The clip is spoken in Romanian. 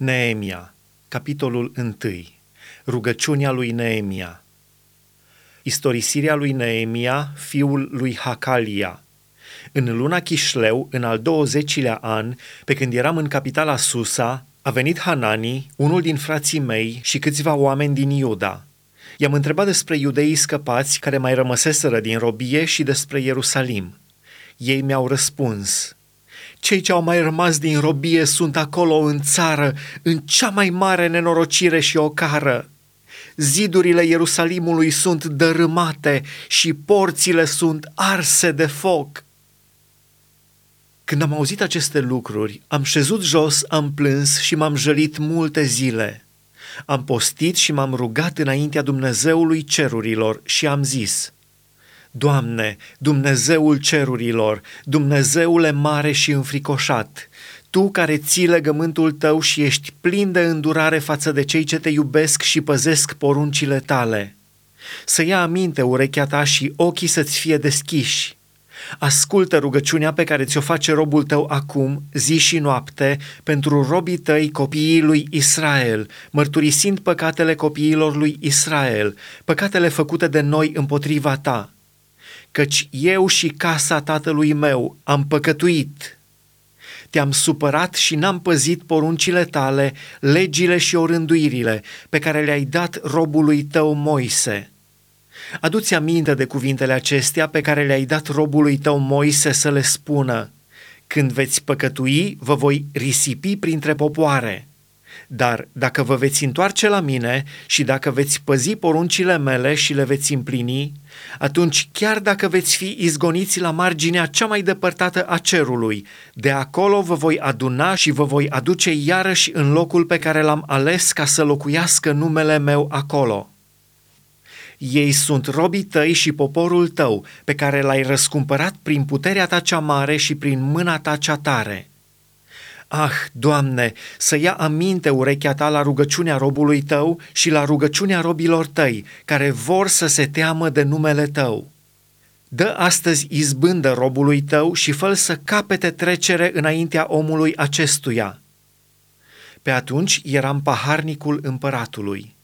Neemia, capitolul 1. Rugăciunea lui Neemia. Istorisirea lui Neemia, fiul lui Hacalia. În luna Chișleu, în al 20-lea an, pe când eram în capitala Susa, a venit Hanani, unul din frații mei și câțiva oameni din Iuda. I-am întrebat despre iudeii scăpați care mai rămăseseră din robie și despre Ierusalim. Ei mi-au răspuns – cei ce au mai rămas din robie sunt acolo în țară, în cea mai mare nenorocire și ocară. Zidurile Ierusalimului sunt dărâmate și porțile sunt arse de foc. Când am auzit aceste lucruri, am șezut jos, am plâns și m-am jălit multe zile. Am postit și m-am rugat înaintea Dumnezeului cerurilor și am zis – Doamne, Dumnezeul cerurilor, Dumnezeule mare și înfricoșat, Tu care ții legământul Tău și ești plin de îndurare față de cei ce te iubesc și păzesc poruncile Tale. Să ia aminte urechea Ta și ochii să-ți fie deschiși. Ascultă rugăciunea pe care ți-o face robul tău acum, zi și noapte, pentru robii tăi, copiii lui Israel, mărturisind păcatele copiilor lui Israel, păcatele făcute de noi împotriva ta căci eu și casa tatălui meu am păcătuit. Te-am supărat și n-am păzit poruncile tale, legile și orânduirile pe care le-ai dat robului tău Moise. Adu-ți aminte de cuvintele acestea pe care le-ai dat robului tău Moise să le spună. Când veți păcătui, vă voi risipi printre popoare. Dar dacă vă veți întoarce la mine și dacă veți păzi poruncile mele și le veți împlini, atunci chiar dacă veți fi izgoniți la marginea cea mai depărtată a cerului, de acolo vă voi aduna și vă voi aduce iarăși în locul pe care l-am ales ca să locuiască numele meu acolo. Ei sunt robii tăi și poporul tău, pe care l-ai răscumpărat prin puterea ta cea mare și prin mâna ta cea tare – Ah, Doamne, să ia aminte urechea ta la rugăciunea robului tău și la rugăciunea robilor tăi, care vor să se teamă de numele tău. Dă astăzi izbândă robului tău și fă să capete trecere înaintea omului acestuia. Pe atunci eram paharnicul împăratului.